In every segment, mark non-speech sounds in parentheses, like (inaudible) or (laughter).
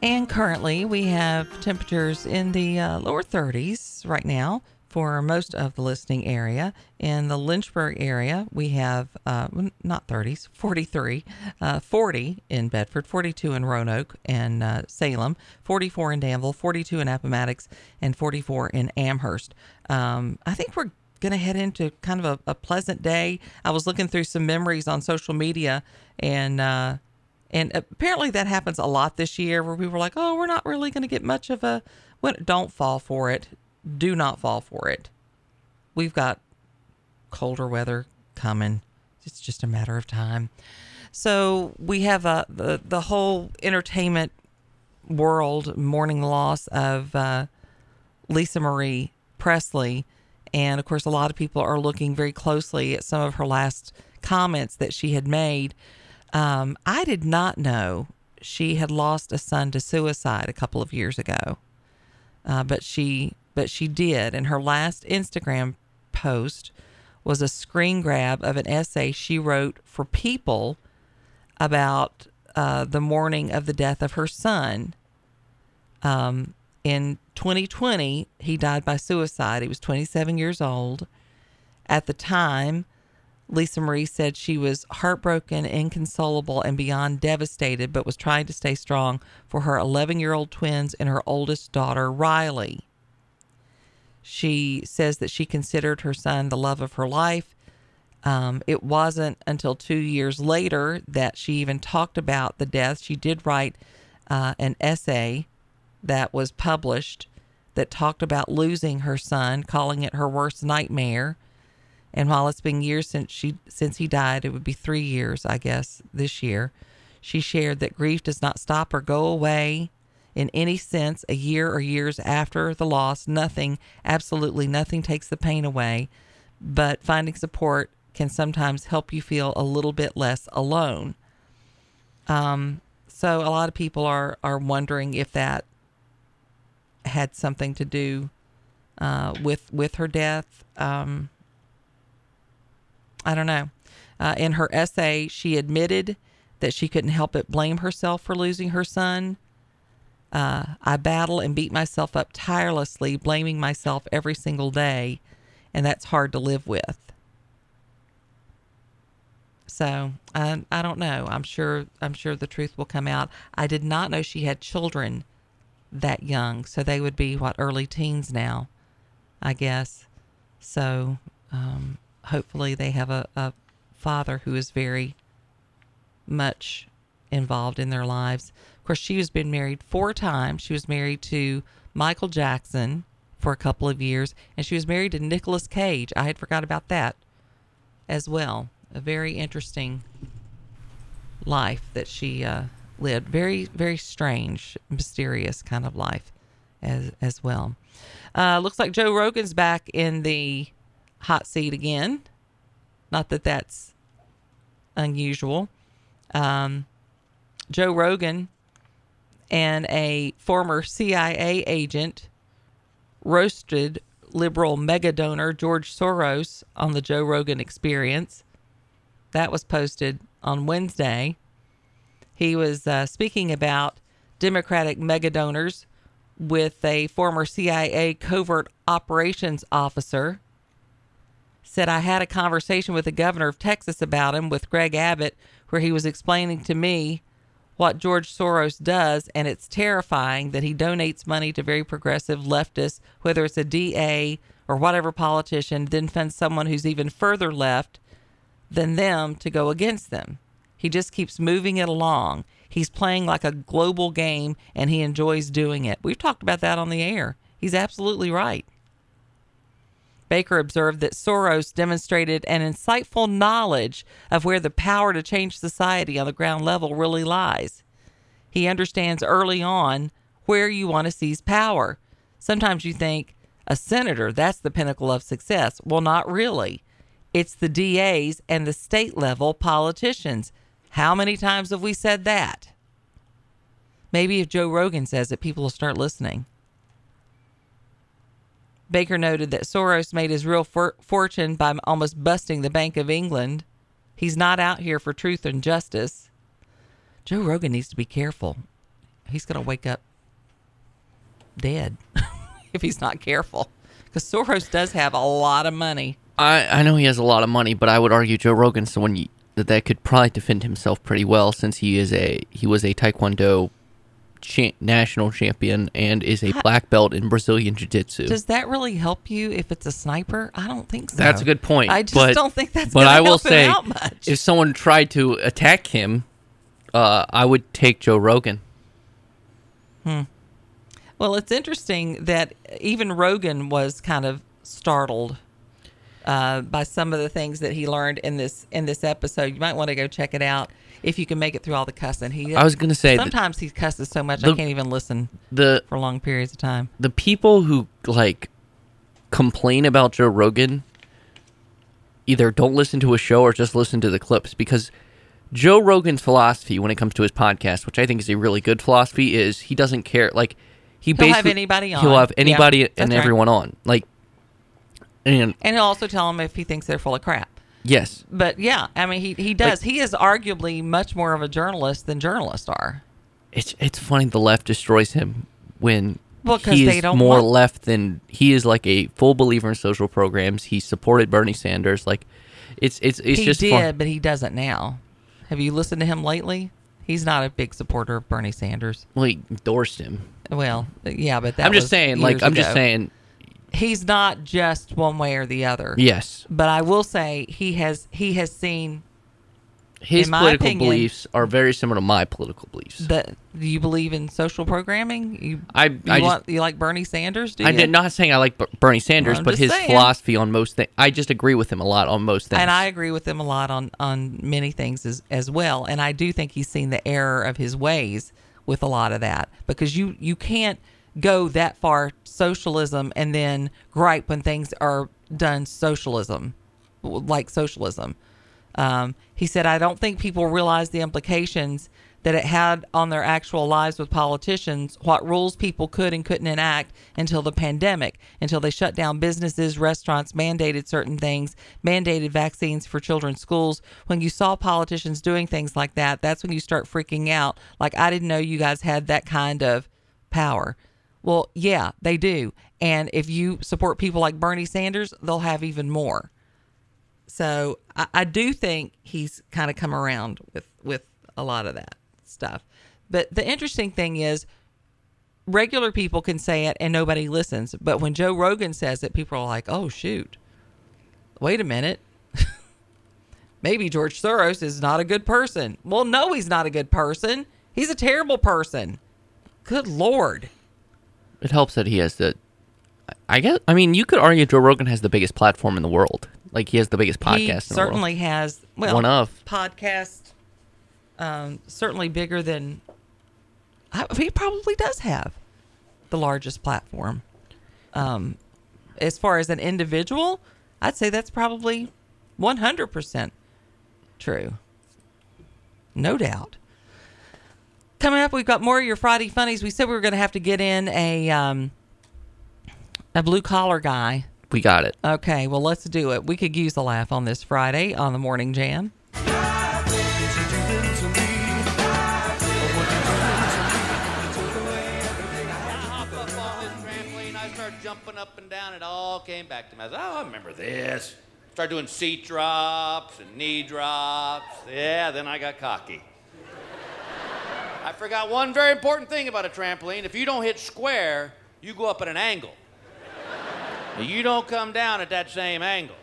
And currently, we have temperatures in the uh, lower 30s right now for most of the listening area. In the Lynchburg area, we have uh, not 30s, 43, uh, 40 in Bedford, 42 in Roanoke and uh, Salem, 44 in Danville, 42 in Appomattox, and 44 in Amherst. Um, I think we're going to head into kind of a, a, pleasant day. I was looking through some memories on social media and uh, and apparently that happens a lot this year where we were like, oh, we're not really going to get much of a. Don't fall for it do not fall for it. We've got colder weather coming. It's just a matter of time. So we have uh, the the whole entertainment world mourning the loss of uh, Lisa Marie Presley, and of course, a lot of people are looking very closely at some of her last comments that she had made. Um, I did not know she had lost a son to suicide a couple of years ago, uh, but she but she did. And her last Instagram post was a screen grab of an essay she wrote for People about uh, the mourning of the death of her son. Um, in 2020, he died by suicide. He was 27 years old. At the time, Lisa Marie said she was heartbroken, inconsolable, and beyond devastated, but was trying to stay strong for her 11 year old twins and her oldest daughter, Riley. She says that she considered her son the love of her life. Um, it wasn't until two years later that she even talked about the death. She did write uh, an essay that was published that talked about losing her son, calling it her worst nightmare. And while it's been years since she since he died, it would be three years, I guess, this year. She shared that grief does not stop or go away in any sense a year or years after the loss. Nothing, absolutely nothing takes the pain away, but finding support can sometimes help you feel a little bit less alone. Um, so a lot of people are are wondering if that had something to do uh, with with her death. Um, I don't know. Uh, in her essay, she admitted that she couldn't help but blame herself for losing her son. Uh, I battle and beat myself up tirelessly, blaming myself every single day, and that's hard to live with. So I, I don't know. I'm sure I'm sure the truth will come out. I did not know she had children that young, so they would be what early teens now, I guess. So um, hopefully they have a, a father who is very much involved in their lives Of course, she has been married four times. She was married to Michael Jackson for a couple of years, and she was married to Nicolas Cage. I had forgot about that as well. A very interesting life that she uh, lived. Very, very strange, mysterious kind of life as as well. Uh, looks like Joe Rogan's back in the hot seat again. Not that that's unusual. Um, Joe Rogan and a former CIA agent roasted liberal mega donor George Soros on the Joe Rogan experience. That was posted on Wednesday. He was uh, speaking about Democratic mega donors with a former CIA covert operations officer. Said, I had a conversation with the governor of Texas about him with Greg Abbott, where he was explaining to me what George Soros does, and it's terrifying that he donates money to very progressive leftists, whether it's a DA or whatever politician, then funds someone who's even further left than them to go against them. He just keeps moving it along. He's playing like a global game and he enjoys doing it. We've talked about that on the air. He's absolutely right. Baker observed that Soros demonstrated an insightful knowledge of where the power to change society on the ground level really lies. He understands early on where you want to seize power. Sometimes you think, a senator, that's the pinnacle of success. Well, not really. It's the DAs and the state level politicians. How many times have we said that? Maybe if Joe Rogan says it, people will start listening. Baker noted that Soros made his real for- fortune by almost busting the Bank of England. He's not out here for truth and justice. Joe Rogan needs to be careful. he's going to wake up dead (laughs) if he's not careful. Because Soros does have a lot of money. I, I know he has a lot of money, but I would argue Joe Rogan's someone you, that that could probably defend himself pretty well since he is a he was a Taekwondo cha- national champion and is a black belt in Brazilian Jiu Jitsu. Does that really help you if it's a sniper? I don't think so. That's a good point. I just but, don't think that's But I will say, much. if someone tried to attack him, uh, I would take Joe Rogan. Hmm. Well, it's interesting that even Rogan was kind of startled uh, by some of the things that he learned in this in this episode. You might want to go check it out if you can make it through all the cussing. He I was gonna say that sometimes he cusses so much I can't even listen the for long periods of time. the people who like complain about Joe Rogan either don't listen to a show or just listen to the clips because Joe Rogan's philosophy when it comes to his podcast, which I think is a really good philosophy, is he doesn't care. Like he He'll have basically anybody He'll have anybody Yeah, and right. everyone on. Like and And he'll also tell him if he thinks they're full of crap. yes, But yeah, I mean he he does. he is arguably much more of a journalist than journalists are. it's it's funny the left destroys him when Well, he is more want- left than he is like a full believer in social programs. He supported Bernie Sanders. Like it's it's it's he just did, fun. but he doesn't now. Have you listened to him lately? He's not a big supporter of Bernie Sanders. Well, he endorsed him. Well, yeah, but I'm just saying, like I'm just saying, he's not just one way or the other. yes. But I will say he has he has seen His political opinion- beliefs are very similar to my political beliefs. that. Do you believe in social programming? You I you, I just you like Bernie Sanders? Do I you? did not saying I like Bernie Sanders, I'm but his saying. philosophy on most things. I just agree with him a lot on most things. And I agree with him a lot on on many things as as well. And I do think he's seen the error of his ways with a lot of that because you you can't go that far socialism and then gripe when things are done socialism, like socialism. Um, he said, I don't think people realize the implications that it had on their actual lives with politicians, what rules people could and couldn't enact until the pandemic, until they shut down businesses, restaurants, mandated certain things, mandated vaccines for children's schools. When you saw politicians doing things like that, that's when you start freaking out. Like, I didn't know you guys had that kind of power. Well, yeah, they do. And if you support people like Bernie Sanders, they'll have even more. So I, I do think he's kind of come around with with a lot of that stuff. But the interesting thing is, regular people can say it and nobody listens. But when Joe Rogan says it, people are like, "Oh shoot, wait a minute." (laughs) Maybe George Soros is not a good person. Well, no, he's not a good person. He's a terrible person. Good lord. It helps that he has the. I guess. I mean, you could argue Joe Rogan has the biggest platform in the world. Like he has the biggest podcast. he in the certainly has well One of. podcast um, certainly bigger than I, he probably does have the largest platform um, as far as an individual i'd say that's probably 100% true no doubt coming up we've got more of your friday funnies we said we were going to have to get in a um, a blue collar guy. We got it. Okay, well, let's do it. We could use a laugh on this Friday on the Morning Jam. hop up on this trampoline. I started jumping up and down. It all came back to me. I said, oh, I remember this. Started doing seat drops and knee drops. Yeah, then I got cocky. I forgot one very important thing about a trampoline. If you don't hit square, you go up at an angle. You don't come down at that same angle.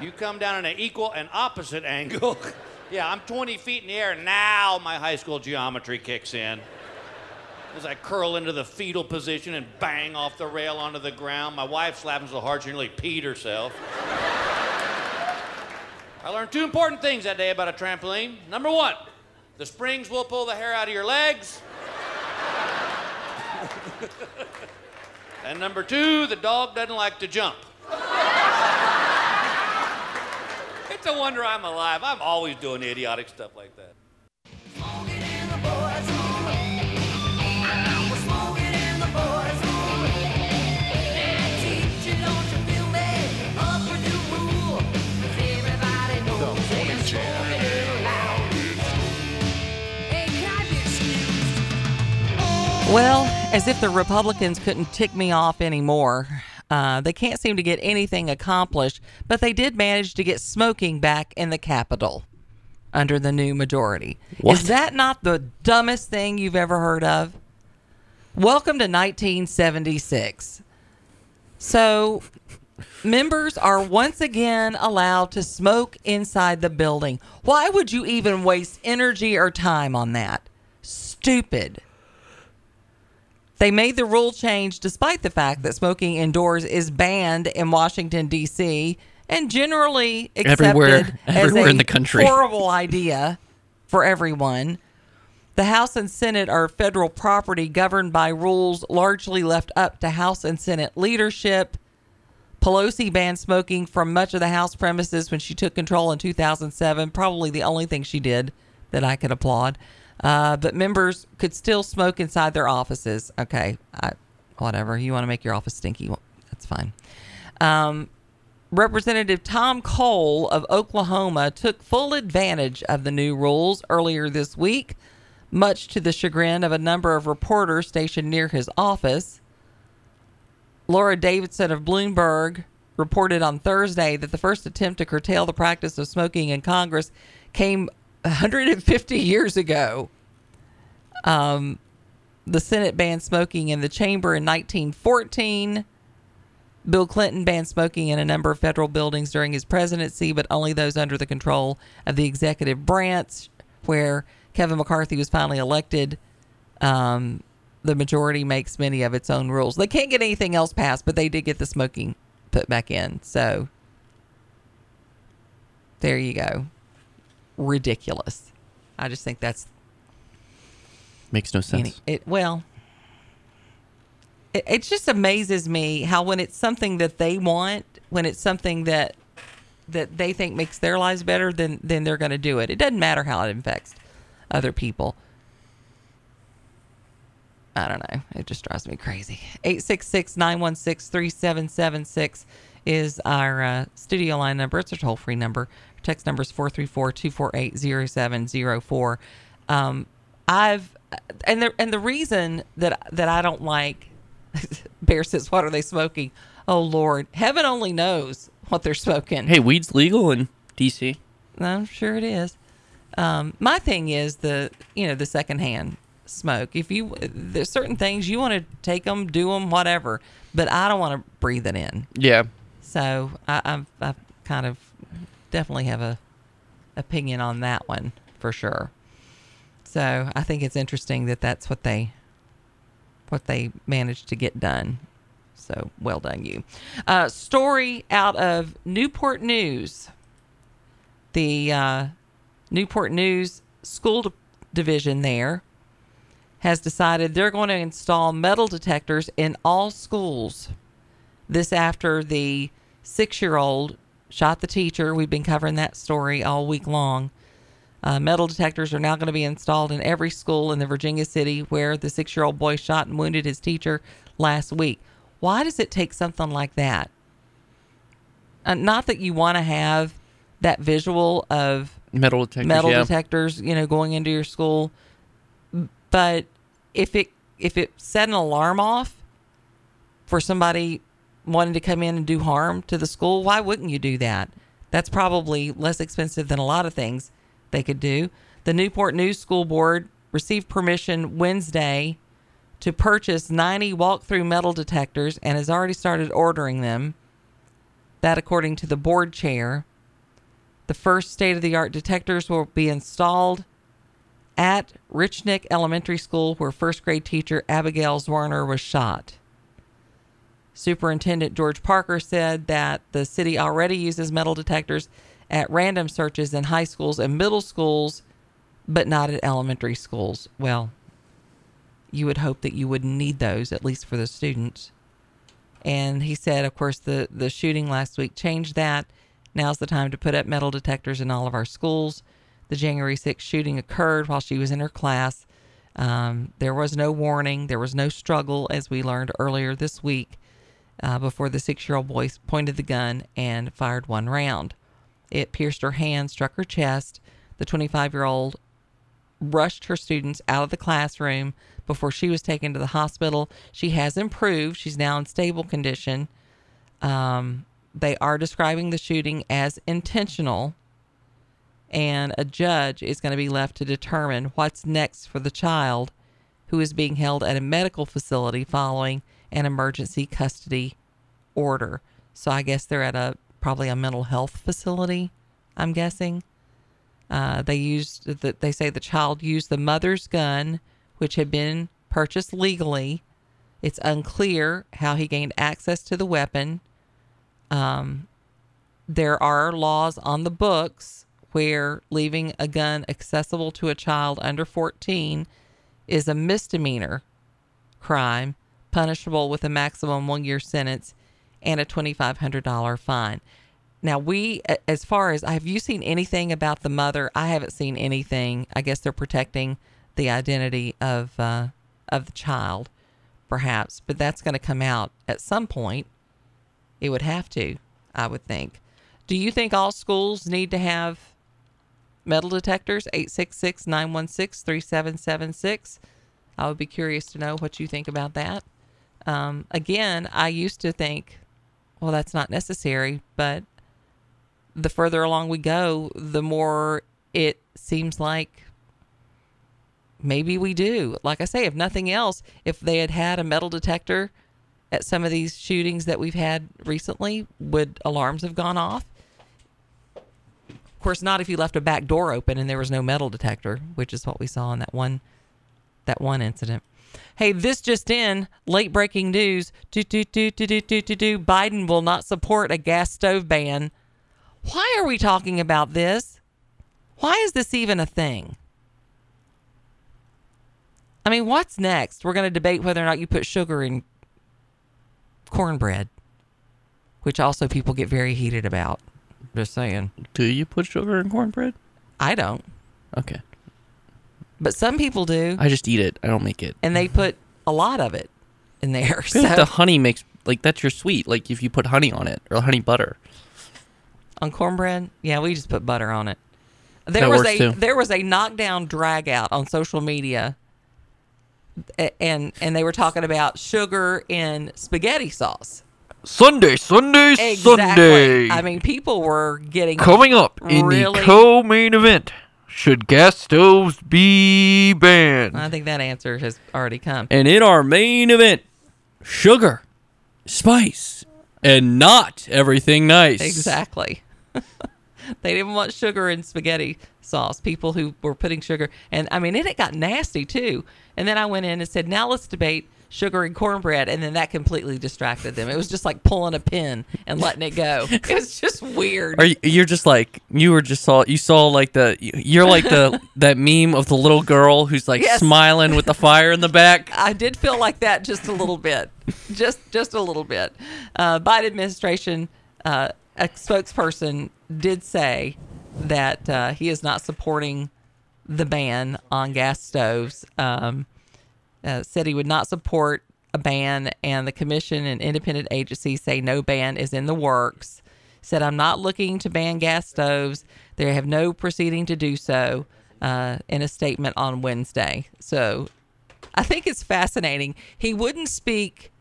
You come down at an equal and opposite angle. (laughs) yeah, I'm 20 feet in the air. Now my high school geometry kicks in. As I curl into the fetal position and bang off the rail onto the ground, my wife slaps me so hard she nearly peed herself. I learned two important things that day about a trampoline. Number one, the springs will pull the hair out of your legs. and number two, the dog doesn't like to jump. it's a wonder I'm alive. I'm always doing idiotic stuff like that. Well, as if the Republicans couldn't tick me off anymore. Uh, they can't seem to get anything accomplished, but they did manage to get smoking back in the Capitol under the new majority. What? Is that not the dumbest thing you've ever heard of? Welcome to 1976. So, members are once again allowed to smoke inside the building. Why would you even waste energy or time on that? Stupid. They made the rule change despite the fact that smoking indoors is banned in Washington D.C. and generally accepted Everywhere- as everywhere a in the country. horrible idea for everyone. The House and Senate are federal property governed by rules largely left up to House and Senate leadership. Pelosi banned smoking from much of the House premises when she took control in 2007. Probably the only thing she did that I could applaud. Uh, but members could still smoke inside their offices. Okay, I, whatever. You want to make your office stinky? well, That's fine. Um, Representative Tom Cole of Oklahoma took full advantage of the new rules earlier this week, much to the chagrin of a number of reporters stationed near his office. Laura Davison of Bloomberg reported on Thursday that the first attempt to curtail the practice of smoking in Congress came 150 years ago. Um, the Senate banned smoking in the chamber in 1914. Bill Clinton banned smoking in a number of federal buildings during his presidency, but only those under the control of the executive branch, where Kevin McCarthy was finally elected. Um, the majority makes many of its own rules. They can't get anything else passed, but they did get the smoking put back in. So there you go. Ridiculous. I just think that's Makes no sense. it. Well, it, it just amazes me how when it's something that they want, when it's something that that they think makes their lives better, then then they're going to do it. It doesn't matter how it affects other people. I don't know. It just drives me crazy. 866 916 3776 is our uh, studio line number. It's our toll free number. Our text number is 434 248 0704. Um, I've, and the, and the reason that, that I don't like, (laughs) Bear says, what are they smoking? Oh, Lord. Heaven only knows what they're smoking. Hey, weed's legal in DC. I'm sure it is. Um, my thing is the you know the secondhand smoke. If you there's certain things you want to take them, do them, whatever, but I don't want to breathe it in. Yeah. So I, I've I kind of definitely have a opinion on that one for sure. So I think it's interesting that that's what they what they managed to get done. So well done, you. Uh, story out of Newport News. The uh, Newport News School Division there has decided they're going to install metal detectors in all schools. This after the six year old shot the teacher. We've been covering that story all week long. Uh, metal detectors are now going to be installed in every school in the Virginia city where the six year old boy shot and wounded his teacher last week. Why does it take something like that? Uh, not that you want to have that visual of Metal detectors. metal yeah. detectors, you know, going into your school. But if it if it set an alarm off for somebody wanting to come in and do harm to the school, why wouldn't you do that? That's probably less expensive than a lot of things they could do. The Newport News School Board received permission Wednesday to purchase 90 walk-through metal detectors and has already started ordering them. That according to the board chair. The first state of the art detectors will be installed at Richneck Elementary School, where first grade teacher Abigail Zwerner was shot. Superintendent George Parker said that the city already uses metal detectors at random searches in high schools and middle schools, but not at elementary schools. Well, you would hope that you wouldn't need those, at least for the students. And he said, of course, the, the shooting last week changed that. Now's the time to put up metal detectors in all of our schools. The January 6th shooting occurred while she was in her class. Um, there was no warning, there was no struggle, as we learned earlier this week, uh, before the six year old boy pointed the gun and fired one round. It pierced her hand, struck her chest. The 25 year old rushed her students out of the classroom before she was taken to the hospital. She has improved. She's now in stable condition. Um, they are describing the shooting as intentional, and a judge is going to be left to determine what's next for the child who is being held at a medical facility following an emergency custody order. So I guess they're at a probably a mental health facility. I'm guessing. Uh, they used. They say the child used the mother's gun, which had been purchased legally. It's unclear how he gained access to the weapon. Um, there are laws on the books where leaving a gun accessible to a child under 14 is a misdemeanor crime, punishable with a maximum one year sentence and a $2,500 fine. Now, we, as far as have you seen anything about the mother? I haven't seen anything. I guess they're protecting the identity of uh, of the child, perhaps, but that's going to come out at some point. It would have to, I would think. Do you think all schools need to have metal detectors? 866 916 3776. I would be curious to know what you think about that. Um, again, I used to think, well, that's not necessary, but the further along we go, the more it seems like maybe we do. Like I say, if nothing else, if they had had a metal detector at some of these shootings that we've had recently, would alarms have gone off? Of course, not if you left a back door open and there was no metal detector, which is what we saw in that one that one incident. Hey, this just in, late breaking news. Do, do, do, do, do, do, do, do. Biden will not support a gas stove ban. Why are we talking about this? Why is this even a thing? I mean, what's next? We're going to debate whether or not you put sugar in cornbread, which also people get very heated about. Just saying. Do you put sugar in cornbread? I don't, Okay. But some people do, I just eat it. I don't make it. and they put a lot of it in there. I feel like So the honey makes like that's your sweet. Like if you put honey on it or honey butter. on cornbread, yeah, we just put butter on it. There That was works a too. there was a knockdown drag out on social media, a- and and they were talking about sugar in spaghetti sauce. Sunday, Sunday, Exactly. Sunday. I mean, people were getting Coming up in really- the co-main event, should gas stoves be banned? I think that answer has already come. And in our main event, sugar, spice, and not everything nice. Exactly. (laughs) they didn't want sugar in spaghetti sauce. People who were putting sugar, and I mean, and it got nasty too. And then I went in and said, "Now let's debate sugar and cornbread," and then that completely distracted them. It was just like pulling a pin and letting it go. (laughs) It was just weird. Are you, you're just like you were just saw you saw like the you're like the (laughs) that meme of the little girl who's like Yes. smiling with the fire in the back. (laughs) I did feel like that just a little bit, just just a little bit. Uh, Biden administration, uh, a spokesperson did say that uh, he is not supporting the ban on gas stoves. Um, uh, said he would not support a ban, and the commission and independent agencies say no ban is in the works. Said I'm not looking to ban gas stoves. They have no proceeding to do so. Uh, in a statement on Wednesday, so I think it's fascinating. He wouldn't speak.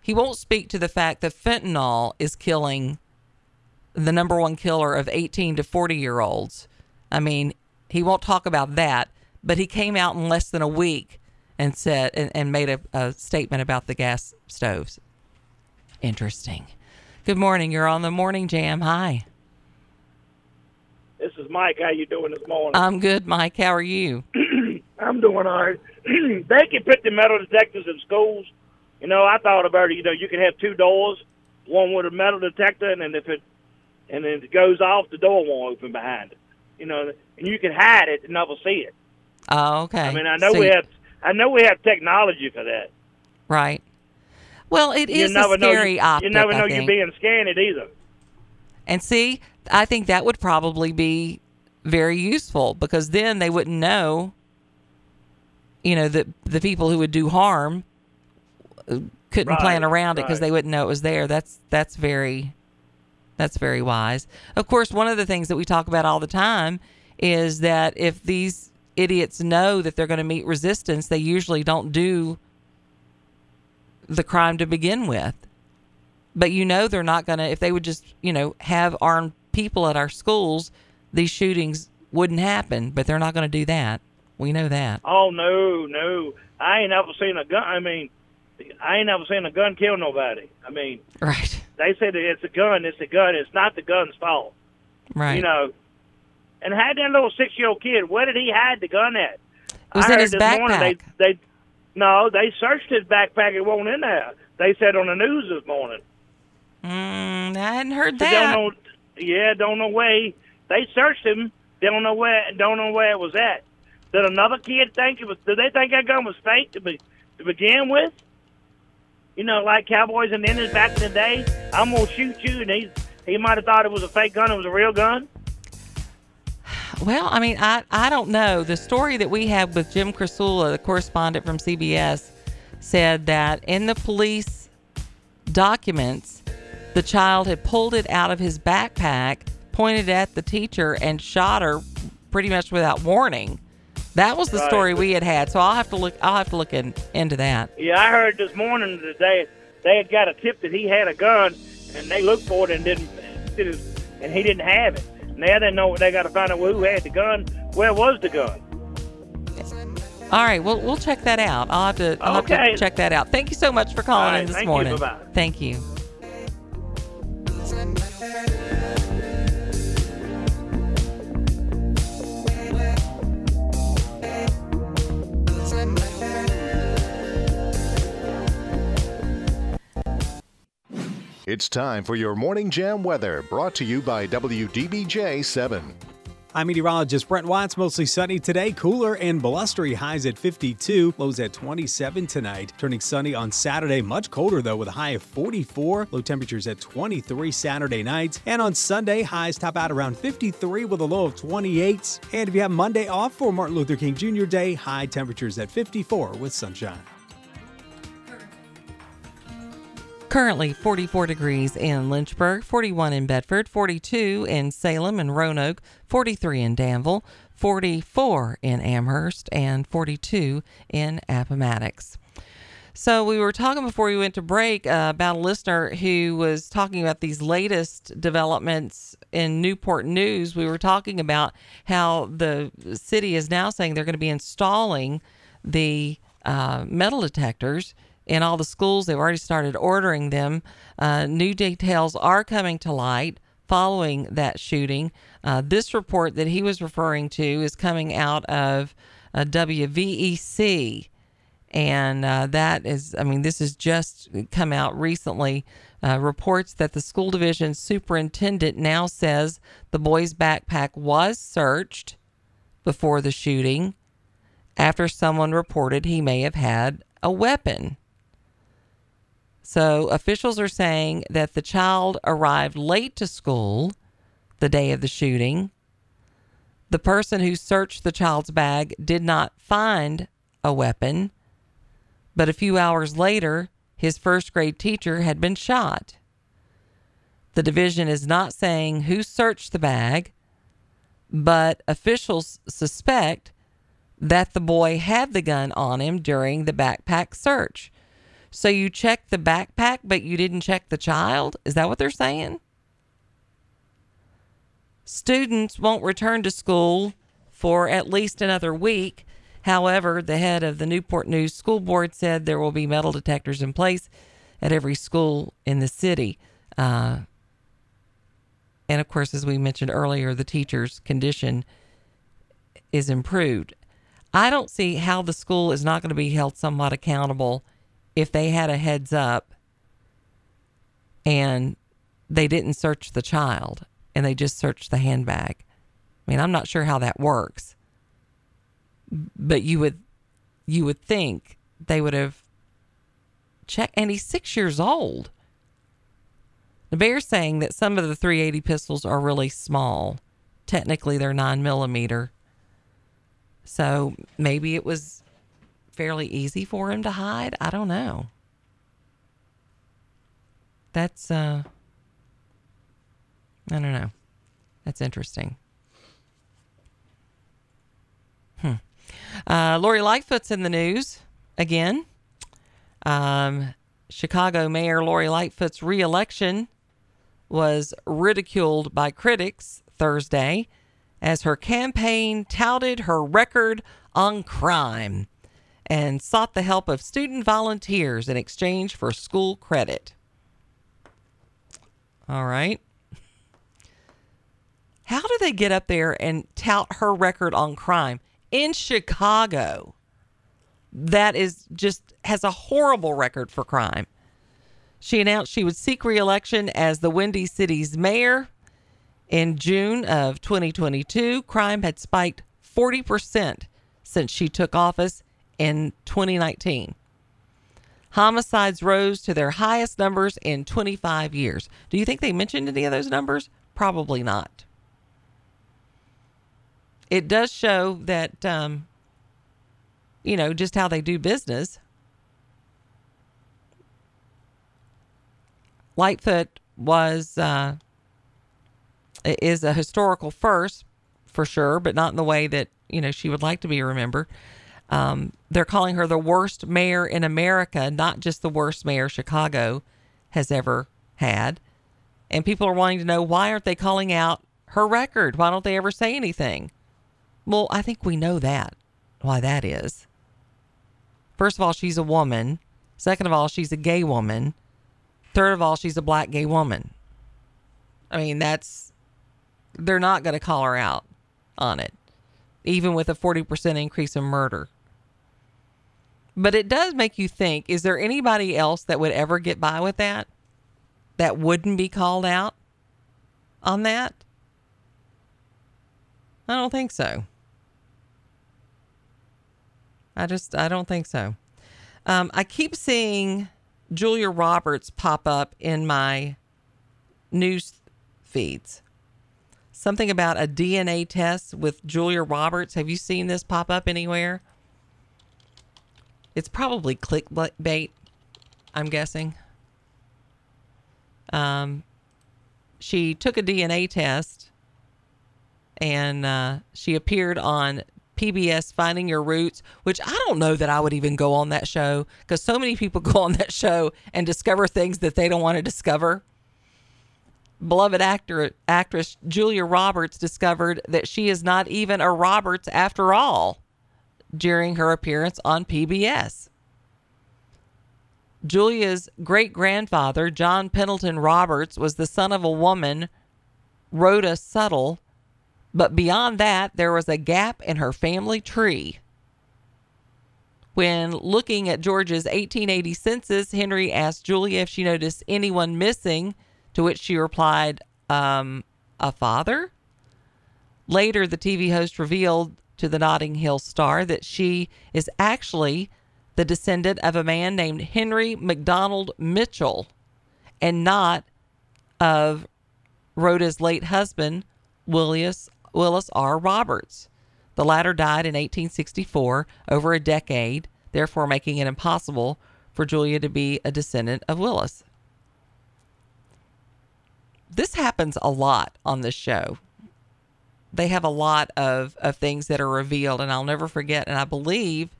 He won't speak to the fact that fentanyl is killing the number one killer of 18 to 40 year olds. I mean, he won't talk about that, but he came out in less than a week and said and, and made a, a statement about the gas stoves. Interesting. Good morning. You're on the morning jam. Hi. This is Mike. How you doing this morning? I'm good, Mike. How are you? (clears throat) I'm doing all right. (clears throat) they can put the metal detectors in schools. You know, I thought about it. You know, you can have two doors, one with a metal detector, and then if it and then it goes off, the door won't open behind it. You know, and you can hide it and never see it. Oh, okay. I mean, I know So we have, I know we have technology for that. right. Well, it you is a never know. scary You, optic. you never know you're being scanned either. And see, I think that would probably be very useful because then they wouldn't know, you know, that the people who would do harm uh, couldn't plan Right, around it because they wouldn't know it was there. That's that's very that's very wise. Of course, one of the things that we talk about all the time is that if these idiots know that they're going to meet resistance, they usually don't do the crime to begin with. But you know they're not going to if they would just, you know, have armed people at our schools, these shootings wouldn't happen, but they're not going to do that. We know that. Oh no, no. I ain't ever seen a gun. I mean, I ain't never seen a gun kill nobody. I mean, Right. they said that it's a gun. It's a gun. It's not the gun's fault. Right. You know. And had that little six-year-old kid. Where did he hide the gun at? It was I in his this morning backpack. They, they, no, they searched his backpack. It wasn't in there. They said on the news this morning. Mm, I hadn't heard They that. don't know. Yeah, don't know where. He, they searched him. They don't know where. Don't know where it was at. Did another kid think it was? Did they think that gun was fake to be, to begin with? You know, like cowboys and Indians back in the day. I'm gonna shoot you, and he he might have thought it was a fake gun. It was a real gun. Well, I mean, I, I don't know. The story that we have with Jim Krasula, the correspondent from CBS, said that in the police documents, the child had pulled it out of his backpack, pointed at the teacher, and shot her pretty much without warning. That was the Right. story we had had. So I'll have to look. I'll have to look in, into that. Yeah, I heard this morning that they they had got a tip that he had a gun, and they looked for it and didn't, didn't and he didn't have it. Now they know they got to find out who had the gun. Where was the gun? All right, well, we'll check that out. I'll have to. I'll have to check that out. Thank you so much for calling All right, in this you. morning. Bye-bye. Thank you. It's time for your Morning Jam weather, brought to you by WDBJ 7. I'm meteorologist Brent Watts. Mostly sunny today, cooler and blustery highs at 52, lows at 27 tonight. Turning sunny on Saturday, much colder though, with a high of 44, low temperatures at 23 Saturday night. And on Sunday, highs top out around 53 with a low of 28. And if you have Monday off for Martin Luther King Jr. Day, high temperatures at 54 with sunshine. Currently 44 degrees in Lynchburg, 41 in Bedford, 42 in Salem and Roanoke, 43 in Danville, 44 in Amherst, and 42 in Appomattox. So we were talking before we went to break uh, about a listener who was talking about these latest developments in Newport News. We were talking about how the city is now saying they're going to be installing the uh, metal detectors in all the schools. They've already started ordering them. Uh, new details are coming to light following that shooting. Uh, this report that he was referring to is coming out of uh, WVEC. And uh, that is, I mean, this has just come out recently. Uh, reports that the school division superintendent now says the boy's backpack was searched before the shooting after someone reported he may have had a weapon. So officials are saying that the child arrived late to school the day of the shooting. The person who searched the child's bag did not find a weapon, but a few hours later, his first grade teacher had been shot. The division is not saying who searched the bag, but officials suspect that the boy had the gun on him during the backpack search. So you checked the backpack, but you didn't check the child? Is that what they're saying? Students won't return to school for at least another week. However, the head of the Newport News School Board said there will be metal detectors in place at every school in the city. Uh, and of course, as we mentioned earlier, the teacher's condition is improved. I don't see how the school is not going to be held somewhat accountable if they had a heads up and they didn't search the child and they just searched the handbag. I mean, I'm not sure how that works. But you would you would think they would have checked and he's 6 years old. The bear's saying that some of the 380 pistols are really small. Technically, they're 9 millimeter. So maybe it was fairly easy for him to hide. I don't know. That's uh I don't know. That's interesting. Hmm. Uh, Lori Lightfoot's in the news again. Um, Chicago Mayor Lori Lightfoot's reelection was ridiculed by critics Thursday as her campaign touted her record on crime and sought the help of student volunteers in exchange for school credit. All right. How do they get up there and tout her record on crime in Chicago? That is just has a horrible record for crime. She announced she would seek reelection as the Windy City's mayor. In June of 2022, crime had spiked 40% since she took office in 2019. Homicides rose to their highest numbers in 25 years. Do you think they mentioned any of those numbers? Probably not. It does show that, um, you know, just how they do business. Lightfoot was uh, is a historical first for sure, but not in the way that you know she would like to be remembered. Um, they're calling her the worst mayor in America, not just the worst mayor Chicago has ever had. And people are wanting to know why aren't they calling out her record? Why don't they ever say anything? Well, I think we know that, why that is. First of all, she's a woman. Second of all, she's a gay woman. Third of all, she's a black gay woman. I mean, that's, they're not going to call her out on it, even with a 40% increase in murder. But it does make you think is there anybody else that would ever get by with that? That wouldn't be called out on that? I don't think so. I just, I don't think so. Um, I keep seeing Julia Roberts pop up in my news feeds. Something about a DNA test with Julia Roberts. Have you seen this pop up anywhere? It's probably clickbait, I'm guessing. Um, she took a DNA test and uh, she appeared on PBS Finding Your Roots, which I don't know that I would even go on that show because so many people (laughs) go on that show and discover things that they don't want to discover. Beloved actor actress Julia Roberts discovered that she is not even a Roberts after all during her appearance on PBS. Julia's great grandfather, John Pendleton Roberts, was the son of a woman, Rhoda Suttle, but beyond that, there was a gap in her family tree. When looking at Georgia's 1880 census, Henry asked Julia if she noticed anyone missing, to which she replied, um, a father? Later, the TV host revealed to the Notting Hill Star that she is actually the descendant of a man named Henry McDonald Mitchell and not of Rhoda's late husband, Willis, Willis R. Roberts. The latter died in 1864, over a decade, therefore making it impossible for Julia to be a descendant of Willis. This happens a lot on this show. They have a lot of, of things that are revealed, and I'll never forget. And I believe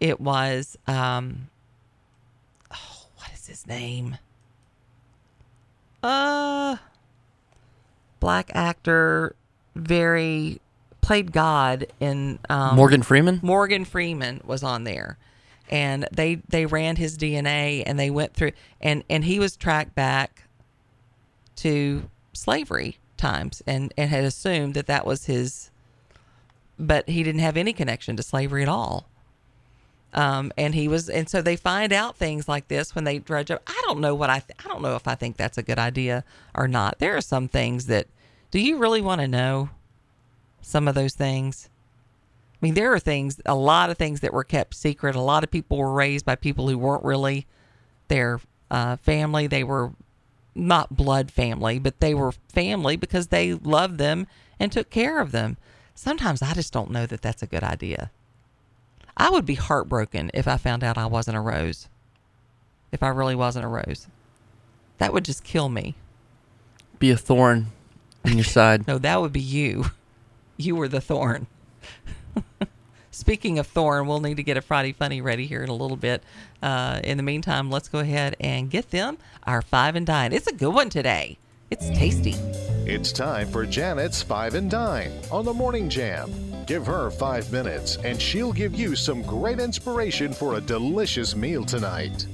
it was um oh, what is his name? Uh black actor, very played God in um, Morgan Freeman? Morgan Freeman was on there. And they they ran his DNA and they went through and and he was tracked back to slavery times and and had assumed that that was his but he didn't have any connection to slavery at all. Um, and he was, and so they find out things like this when they dredge up. I don't know what I, th- I don't know if I think that's a good idea or not. There are some things that, do you really want to know some of those things? I mean, there are things, a lot of things that were kept secret. A lot of people were raised by people who weren't really their uh, family. They were not blood family, but they were family because they loved them and took care of them. Sometimes I just don't know that that's a good idea. I would be heartbroken if I found out I wasn't a rose. If I really wasn't a rose. That would just kill me. Be a thorn in your (laughs) side. No, that would be you. You were the thorn. (laughs) Speaking of Thorn, we'll need to get a Friday Funny ready here in a little bit. Uh, in the meantime, let's go ahead and get them our five and dine. It's a good one today. It's tasty. It's time for Janet's Five and Dine on the Morning Jam. Give her five minutes, and she'll give you some great inspiration for a delicious meal tonight.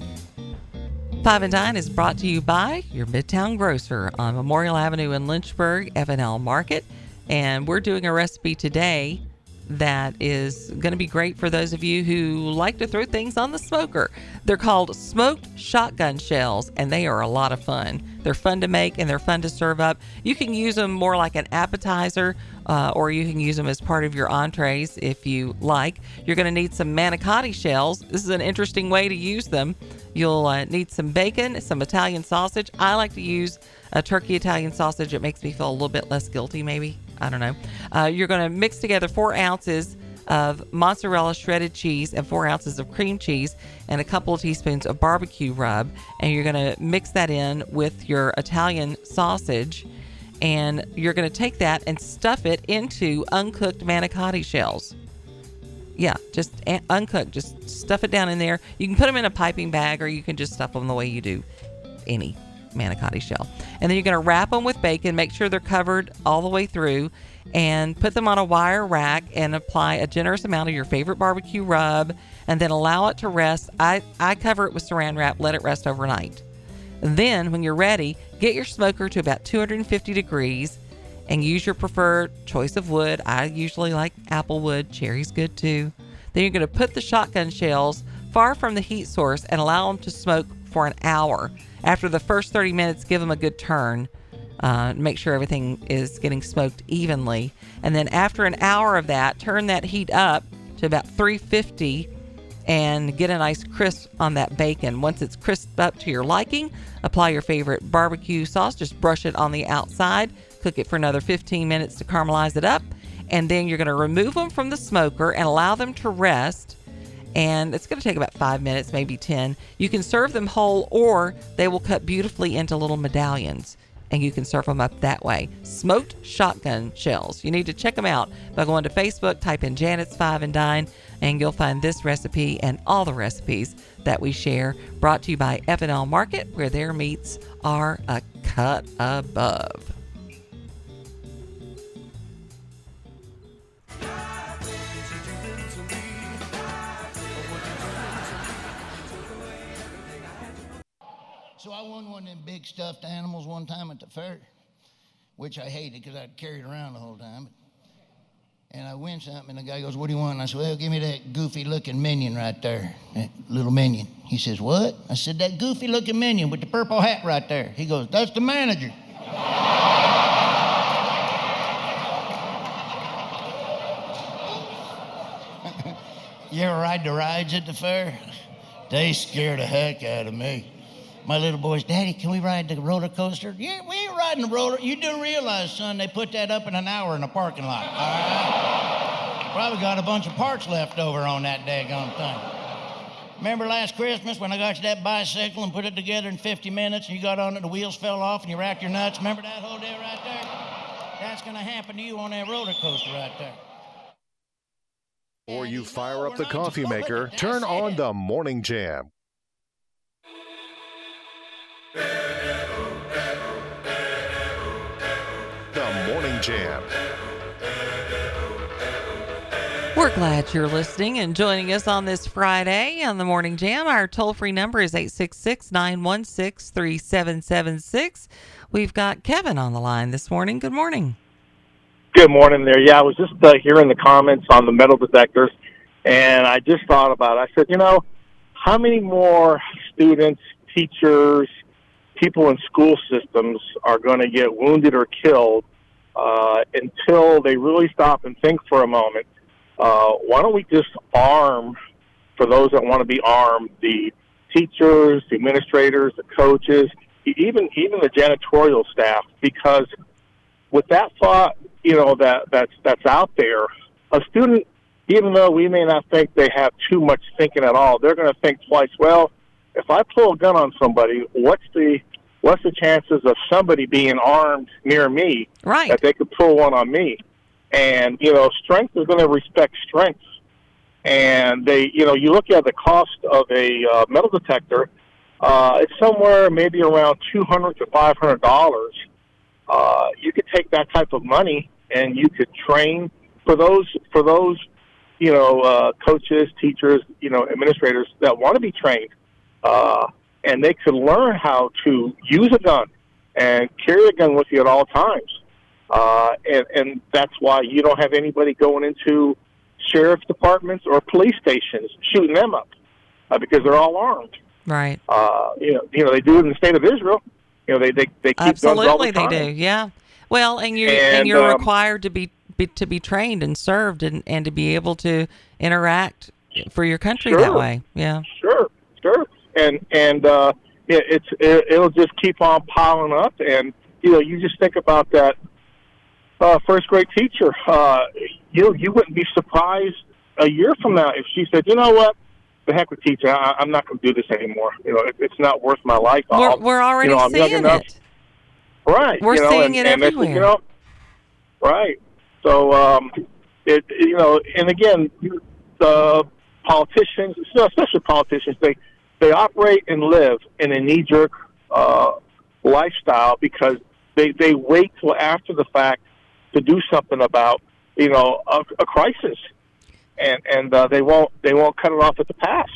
Five and Dine is brought to you by your Midtown Grocer on Memorial Avenue in Lynchburg, F&L Market. And we're doing a recipe today that is going to be great for those of you who like to throw things on the smoker. They're called smoked shotgun shells, and they are a lot of fun. They're fun to make and they're fun to serve up. You can use them more like an appetizer, uh, or you can use them as part of your entrees if you like. You're going to need some manicotti shells. This is an interesting way to use them. You'll uh, need some bacon, some Italian sausage. I like to use a turkey Italian sausage. It makes me feel a little bit less guilty, maybe. I don't know. Uh, you're going to mix together four ounces of mozzarella shredded cheese and four ounces of cream cheese and a couple of teaspoons of barbecue rub. And you're going to mix that in with your Italian sausage. And you're going to take that and stuff it into uncooked manicotti shells. Yeah, just uncooked. Just stuff it down in there. You can put them in a piping bag or you can just stuff them the way you do any manicotti shell. And then you're going to wrap them with bacon, make sure they're covered all the way through, and put them on a wire rack and apply a generous amount of your favorite barbecue rub and then allow it to rest. I, I cover it with saran wrap, let it rest overnight. Then, when you're ready, get your smoker to about 250 degrees and use your preferred choice of wood. I usually like apple wood, cherry's good too. Then you're going to put the shotgun shells far from the heat source and allow them to smoke for an hour. After the first 30 minutes, give them a good turn. Uh, make sure everything is getting smoked evenly. And then after an hour of that, turn that heat up to about 350 and get a nice crisp on that bacon. Once it's crisp up to your liking, apply your favorite barbecue sauce. Just brush it on the outside. Cook it for another 15 minutes to caramelize it up. And then you're going to remove them from the smoker and allow them to rest and it's going to take about five minutes, maybe 10. You can serve them whole, or they will cut beautifully into little medallions, and you can serve them up that way. Smoked shotgun shells. You need to check them out by going to Facebook, type in Janet's Five and Dine, and you'll find this recipe and all the recipes that we share. Brought to you by F&L Market, where their meats are a cut above. Won one of them big stuffed animals one time at the fair, which I hated because I'd carry it around the whole time. And I win something, and the guy goes, What do you want? And I said, Well, give me that goofy looking minion right there, that little minion. He says, What? I said, That goofy looking minion with the purple hat right there. He goes, That's the manager. (laughs) you ever ride the rides at the fair? They scare the heck out of me. My little boys, Daddy, can we ride the roller coaster? Yeah, we ain't riding the roller. You do realize, son, they put that up in an hour in a parking lot. All right? Probably got a bunch of parts left over on that daggone thing. Remember last Christmas when I got you that bicycle and put it together in 50 minutes and you got on it, the wheels fell off and you racked your nuts? Remember that whole day right there? That's going to happen to you on that roller coaster right there. Or you fire up the coffee maker, turn on the Morning Jam. Morning Jam. We're glad you're listening and joining us on this Friday on the Morning Jam. Our toll free number is 866 916 3776. We've got Kevin on the line this morning. Good morning. Good morning there. Yeah, I was just uh, hearing the comments on the metal detectors, and I just thought about it. I said, you know, how many more students, teachers, people in school systems are going to get wounded or killed uh, until they really stop and think for a moment? Uh, why don't we just arm, for those that want to be armed, the teachers, the administrators, the coaches, even even the janitorial staff? Because with that thought, you know that that's that's out there, a student, even though we may not think they have too much thinking at all, they're going to think twice. Well, if I pull a gun on somebody, what's the what's the chances of somebody being armed near me Right. that they could pull one on me? And you know, strength is going to respect strength. and they, you know, you look at the cost of a uh, metal detector, uh, it's somewhere maybe around two hundred to five hundred dollars. Uh, you could take that type of money and you could train for those for those, you know, uh, coaches, teachers, you know, administrators that want to be trained, uh, and they could learn how to use a gun and carry a gun with you at all times. Uh, and, and that's why you don't have anybody going into sheriff's departments or police stations shooting them up uh, because they're all armed. Right. Uh, you know, you know they do it in the state of Israel. You know, they they, they keep guns all Absolutely, the they do. Yeah. Well, and you and, And, you're um, required to be, be to be trained and served and, and to be able to interact for your country that way. Yeah. Sure, sure. And and uh, it, it's it, it'll just keep on piling up, and you know, you just think about that uh, first grade teacher. Uh, you you wouldn't be surprised a year from now if she said, you know what. The heck with teaching. I, I'm not going to do this anymore. You know, it, it's not worth my life. We're, we're already you know, I'm young seeing enough. it. Right. We're you know, seeing and, it and everywhere. You know, right. So, um, it, you know, and again, the politicians, especially politicians, they they operate and live in a knee jerk uh, lifestyle because they they wait till after the fact to do something about you know a, a crisis, and and uh, they won't they won't cut it off at the pass.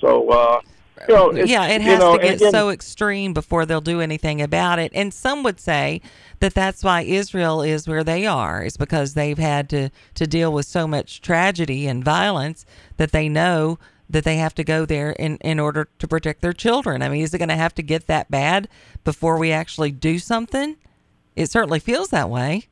So. Uh, you know, yeah, it you has know, to get again- so extreme before they'll do anything about it. And some would say that that's why Israel is where they are, is because they've had to to deal with so much tragedy and violence that they know that they have to go there in in order to protect their children. I mean, is it going to have to get that bad before we actually do something? It certainly feels that way.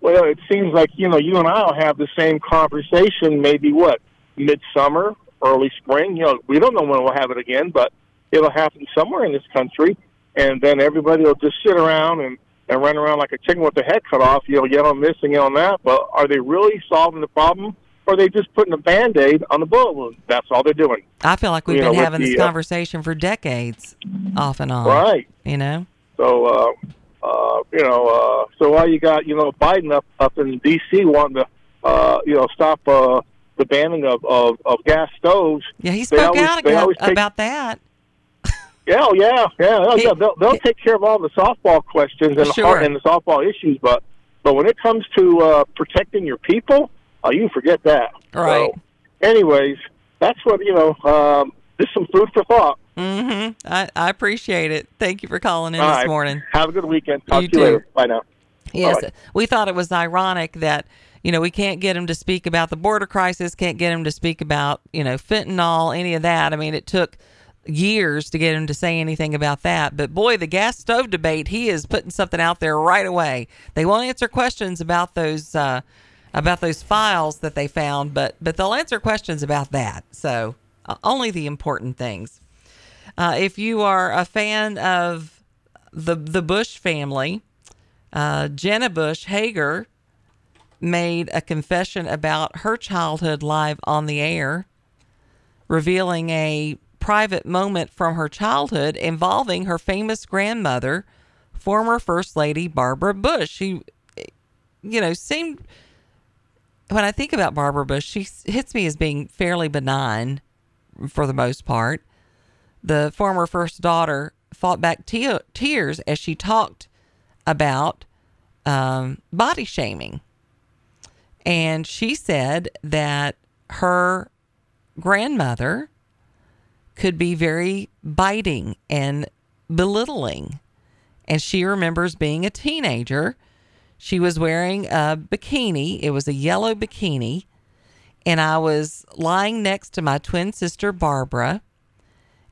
Well, it seems like you know you and I will have the same conversation. Maybe what midsummer, early spring. You know, we don't know when we'll have it again, but it'll happen somewhere in this country, and then everybody will just sit around and and run around like a chicken with their head cut off. You know, yell on this and yell on that. But are they really solving the problem, or are they just putting a band aid on the bullet wound? That's all they're doing. I feel like we've You been know, having this the, uh, conversation for decades, off and on. Right. You know. So, uh, uh, you know, uh, so while you got, you know, Biden up, up in D.C. wanting to, uh, you know, stop uh, the banning of, of, of gas stoves. Yeah, he spoke always- out about, take- about that. Yeah, oh, yeah, yeah, oh, He- yeah. They'll, they'll take care of all the softball questions and, the Sure. hard, and the softball issues, but but when it comes to uh, protecting your people, uh, you forget that. Right. So, anyways, that's what you know. Um, just some food for thought. Mm-hmm. I, I appreciate it. Thank you for calling in All this right. morning. Have a good weekend. Talk You to you too. later. Bye now. Yes, Bye-bye. we thought it was ironic that you know we can't get him to speak about the border crisis, can't get him to speak about you know fentanyl, any of that. I mean, it took years to get him to say anything about that. But boy, the gas stove debate, he is putting something out there right away. They won't answer questions about those uh, about those files that they found, but but they'll answer questions about that. So uh, only the important things. Uh, if you are a fan of the the Bush family, uh, Jenna Bush Hager made a confession about her childhood live on the air, revealing a private moment from her childhood involving her famous grandmother, former First Lady Barbara Bush. She, you know, seemed when I think about Barbara Bush, she hits me as being fairly benign for the most part. The former first daughter fought back te- tears as she talked about um, body shaming. And she said that her grandmother could be very biting and belittling. And she remembers being a teenager. She was wearing a bikini, it was a yellow bikini. And I was lying next to my twin sister, Barbara,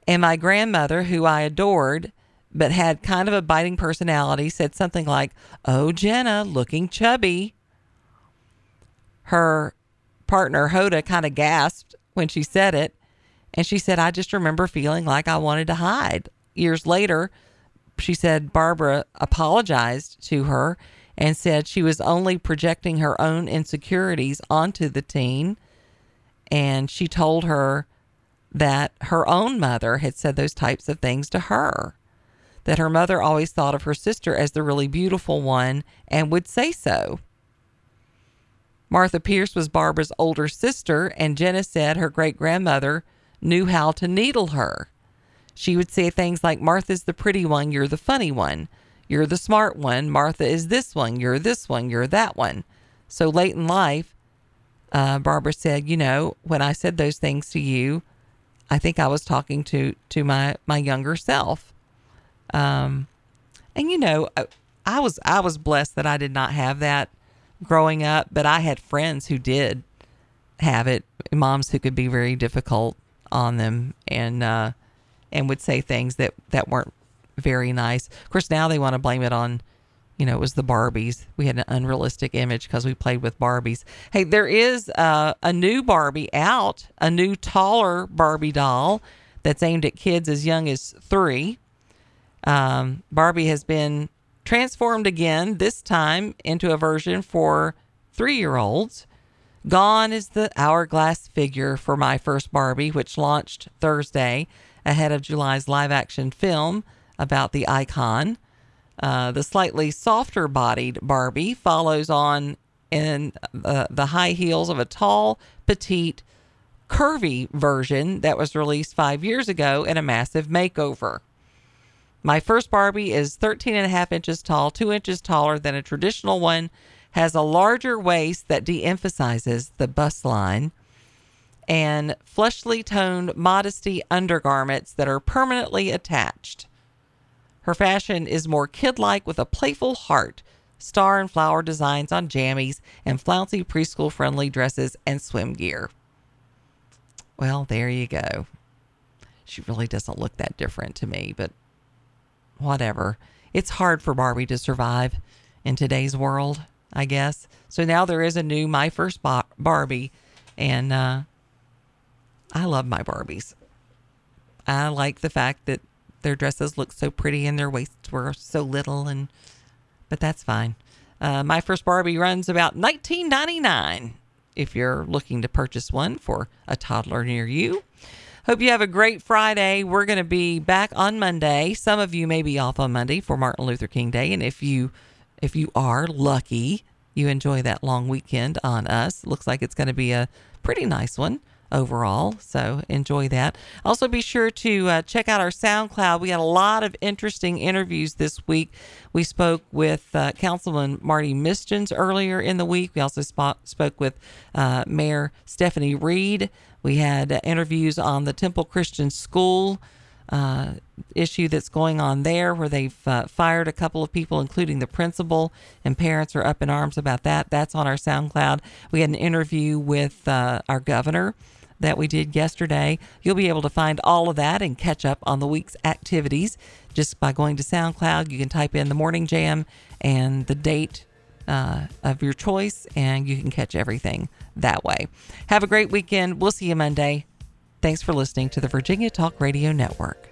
and my grandmother, who I adored, but had kind of a biting personality, said something like, Oh, Jenna, looking chubby. Her partner, Hoda, kind of gasped when she said it. And she said, I just remember feeling like I wanted to hide. Years later, she said Barbara apologized to her and said she was only projecting her own insecurities onto the teen. And she told her that her own mother had said those types of things to her. That her mother always thought of her sister as the really beautiful one and would say so. Martha Pierce was Barbara's older sister, and Jenna said her great grandmother knew how to needle her. She would say things like, Martha's the pretty one, you're the funny one. You're the smart one. Martha is this one, you're this one, you're that one. So late in life, uh, Barbara said, You know, when I said those things to you, I think I was talking to, to my, my younger self. Um, and you know, uh, I was I was blessed that I did not have that growing up, but I had friends who did have it, moms who could be very difficult on them and uh, and would say things that that weren't very nice. Of course, now they want to blame it on, you know, it was the Barbies. We had an unrealistic image because we played with Barbies. Hey, there is uh, a new Barbie out, a new taller Barbie doll that's aimed at kids as young as three. Um, Barbie has been transformed again, this time into a version for three year olds. Gone is the hourglass figure for My First Barbie, which launched Thursday ahead of July's live action film about the icon. Uh, the slightly softer bodied Barbie follows on in uh, the high heels of a tall, petite, curvy version that was released five years ago in a massive makeover. My first Barbie is 13 and a half inches tall, two inches taller than a traditional one, has a larger waist that de emphasizes the bust line, and fleshly toned modesty undergarments that are permanently attached. Her fashion is more kid like with a playful heart, star and flower designs on jammies, and flouncy preschool friendly dresses and swim gear. Well, there you go. She really doesn't look that different to me, but whatever. It's hard for Barbie to survive in today's world, I guess. So now there is a new My First Barbie, and uh, I love my Barbies. I like the fact that their dresses looked so pretty and their waists were so little, and but that's fine. Uh, my first Barbie runs about 19.99 if you're looking to purchase one for a toddler near you. Hope you have a great Friday. We're going to be back on Monday. Some of you may be off on Monday for Martin Luther King Day, and if you if you are lucky, you enjoy that long weekend on us. Looks like it's going to be a pretty nice one overall. So enjoy that. Also, be sure to uh, check out our SoundCloud. We had a lot of interesting interviews this week. We spoke with uh, Councilman Marty Misjuns earlier in the week. We also sp- spoke with uh, Mayor Stephanie Reed. We had interviews on the Temple Christian School uh, issue that's going on there, where they've uh, fired a couple of people, including the principal, and parents are up in arms about that. That's on our SoundCloud. We had an interview with uh, our governor that we did yesterday. You'll be able to find all of that and catch up on the week's activities just by going to SoundCloud. You can type in the morning jam and the date uh, of your choice, and you can catch everything that way. Have a great weekend. We'll see you Monday. Thanks for listening to the Virginia Talk Radio Network.